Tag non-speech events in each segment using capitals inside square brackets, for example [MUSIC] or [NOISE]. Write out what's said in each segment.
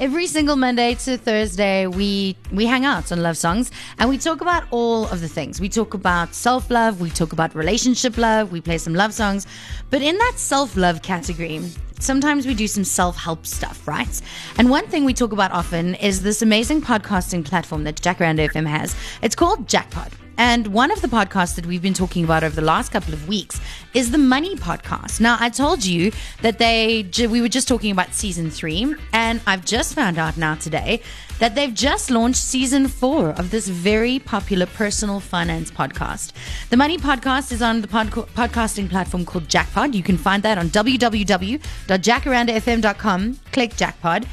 Every single Monday to Thursday, we we hang out on love songs and we talk about all of the things. We talk about self love, we talk about relationship love, we play some love songs. But in that self love category, sometimes we do some self help stuff, right? And one thing we talk about often is this amazing podcasting platform that Jacaranda FM has. It's called Jackpot. And one of the podcasts that we've been talking about over the last couple of weeks is the Money Podcast. Now, I told you that they we were just talking about season three, and I've just found out now today that they've just launched season four of this very popular personal finance podcast. The Money Podcast is on the pod- podcasting platform called Jackpod. You can find that on www.jacarandafm.com. Click Jackpot.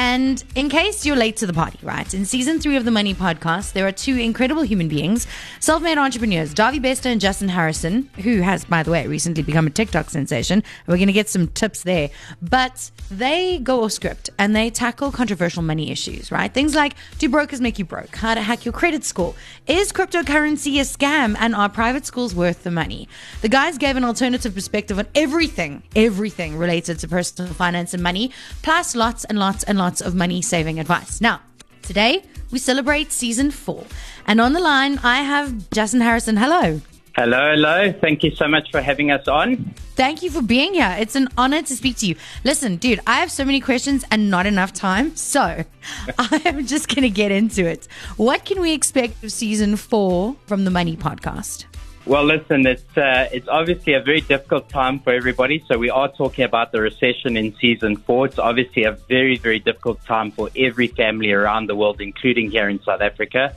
And in case you're late to the party, right? In season three of the Money Podcast, there are two incredible human beings, self made entrepreneurs, Dawie Bester and Justin Harrison, who has, by the way, recently become a TikTok sensation. We're going to get some tips there. But they go off script and they tackle controversial money issues, right? Things like do brokers make you broke? How to hack your credit score? Is cryptocurrency a scam? And are private schools worth the money? The guys gave an alternative perspective on everything, everything related to personal finance and money, plus lots and lots and lots of money saving advice. Now, today we celebrate season four. And on the line, I have Justin Harrison. Hello. Hello, hello. Thank you so much for having us on. Thank you for being here. It's an honor to speak to you. Listen, dude, I have so many questions and not enough time. So [LAUGHS] I am just going to get into it. What can we expect of season four from the Money Podcast? Well, listen, it's uh, it's obviously a very difficult time for everybody. So we are talking about the recession in season four. It's obviously a very very difficult time for every family around the world, including here in South Africa.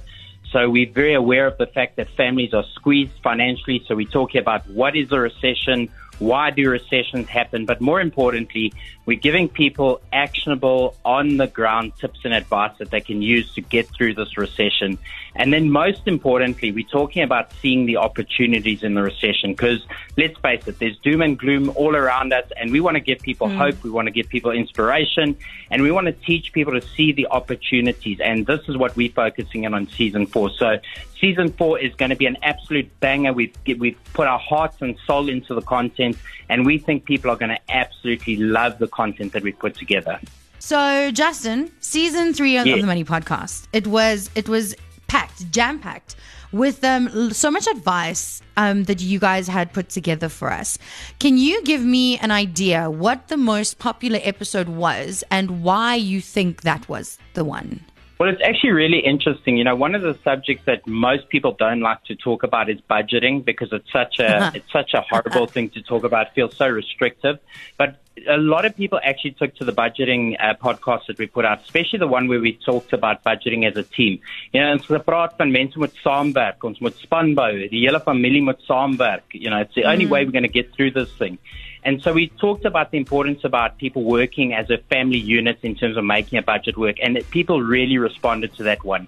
So we're very aware of the fact that families are squeezed financially. So we're talking about what is a recession, why do recessions happen, but more importantly, we're giving people actionable, on the ground tips and advice that they can use to get through this recession. And then most importantly, we're talking about seeing the opportunities in the recession because let's face it, there's doom and gloom all around us and we want to give people mm. hope. We want to give people inspiration and we want to teach people to see the opportunities. And this is what we're focusing in on season four. So season four is going to be an absolute banger. We've, we've put our hearts and soul into the content and we think people are going to absolutely love the content that we put together. So, Justin, season three of the Money Podcast, it was it was packed, jam packed with um, so much advice um, that you guys had put together for us. Can you give me an idea what the most popular episode was and why you think that was the one? Well, it's actually really interesting. You know, one of the subjects that most people don't like to talk about is budgeting because it's such a [LAUGHS] it's such a horrible thing to talk about. It feels so restrictive. But a lot of people actually took to the budgeting uh, podcast that we put out, especially the one where we talked about budgeting as a team. You know, ons gepraat van mense moet saamwerk, ons moet span bou, die hele familie moet saamwerk. You know, it's the mm. only way we're going to get through this thing. And so we talked about the importance about people working as a family unit in terms of making a budget work, and people really responded to that one.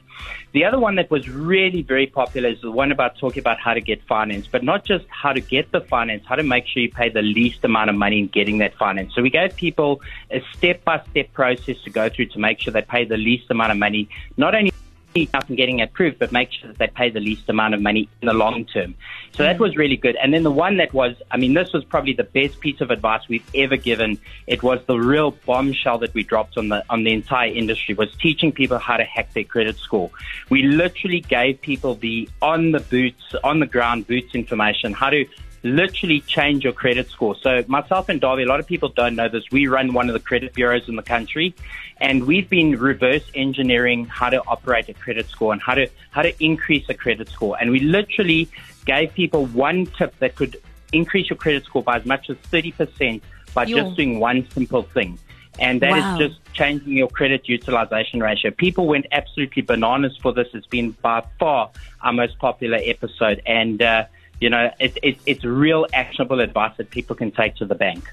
The other one that was really very popular is the one about talking about how to get finance, but not just how to get the finance, how to make sure you pay the least amount of money in getting that finance. So we gave people a step by step process to go through to make sure they pay the least amount of money, not only enough in getting approved, but make sure that they pay the least amount of money in the long term. So that was really good. And then the one that was, I mean, this was probably the best piece of advice we've ever given. It was the real bombshell that we dropped on the on the entire industry was teaching people how to hack their credit score. We literally gave people the on the boots, on the ground boots information, how to literally change your credit score. So myself and Dawie, a lot of people don't know this. We run one of the credit bureaus in the country and we've been reverse engineering how to operate a credit score and how to, how to increase a credit score. And we literally gave people one tip that could increase your credit score by as much as 30% by Yo. just doing one simple thing. And that wow. is just changing your credit utilization ratio. People went absolutely bananas for this. It's been by far our most popular episode. And, uh, you know, it, it, it's real actionable advice that people can take to the bank.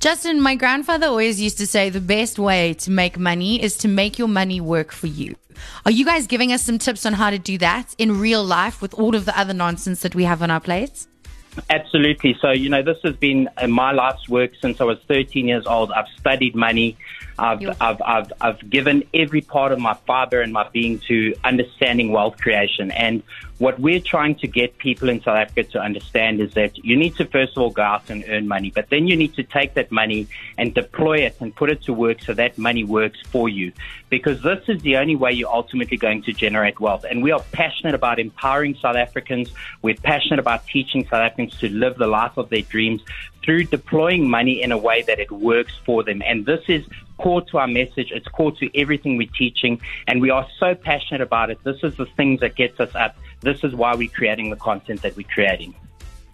Justin, my grandfather always used to say the best way to make money is to make your money work for you. Are you guys giving us some tips on how to do that in real life with all of the other nonsense that we have on our plates? Absolutely. So, you know, this has been uh, my life's work since I was 13 years old. I've studied money. I've, I've, I've, I've given every part of my fiber and my being to understanding wealth creation. And what we're trying to get people in South Africa to understand is that you need to first of all go out and earn money, but then you need to take that money and deploy it and put it to work so that money works for you. Because this is the only way you're ultimately going to generate wealth. And we are passionate about empowering South Africans. We're passionate about teaching South Africans to live the life of their dreams through deploying money in a way that it works for them. And this is core to our message. It's core to everything we're teaching. And we are so passionate about it. This is the things that gets us up. This is why we're creating the content that we're creating.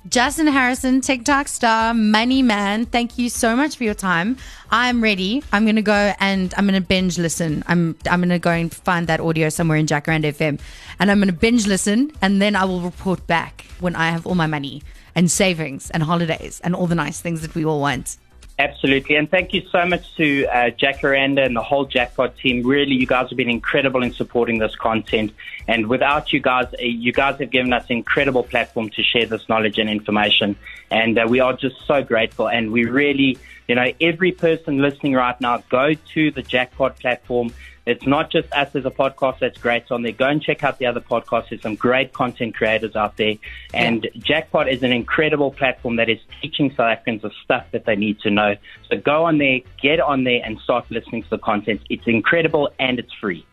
Justin Harrison, TikTok star, money man, thank you so much for your time. I'm ready. I'm gonna go and I'm gonna binge listen. I'm I'm gonna go and find that audio somewhere in Jacaranda FM, and I'm gonna binge listen, and then I will report back when I have all my money and savings and holidays and all the nice things that we all want. Absolutely. And thank you so much to uh, Jacaranda and the whole Jackpot team. Really, you guys have been incredible in supporting this content. And without you guys, uh, you guys have given us an incredible platform to share this knowledge and information. And uh, we are just so grateful. And we really, you know, every person listening right now, go to the Jackpot platform it's not just us as a podcast that's great on there. Go and check out the other podcasts. There's some great content creators out there. And yeah. Jackpot is an incredible platform that is teaching South Africans the stuff that they need to know. So go on there, get on there and start listening to the content. It's incredible and it's free.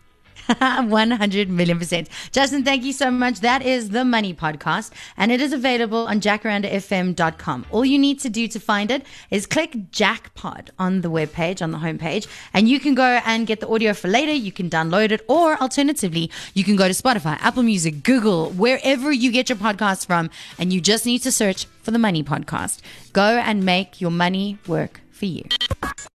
[LAUGHS] 100 million percent. Justin, thank you so much. That is the Money Podcast, and it is available on jacarandafm.com. All you need to do to find it is click Jackpot on the webpage, on the homepage, and you can go and get the audio for later. You can download it, or alternatively, you can go to Spotify, Apple Music, Google, wherever you get your podcasts from, and you just need to search for the Money Podcast. Go and make your money work for you.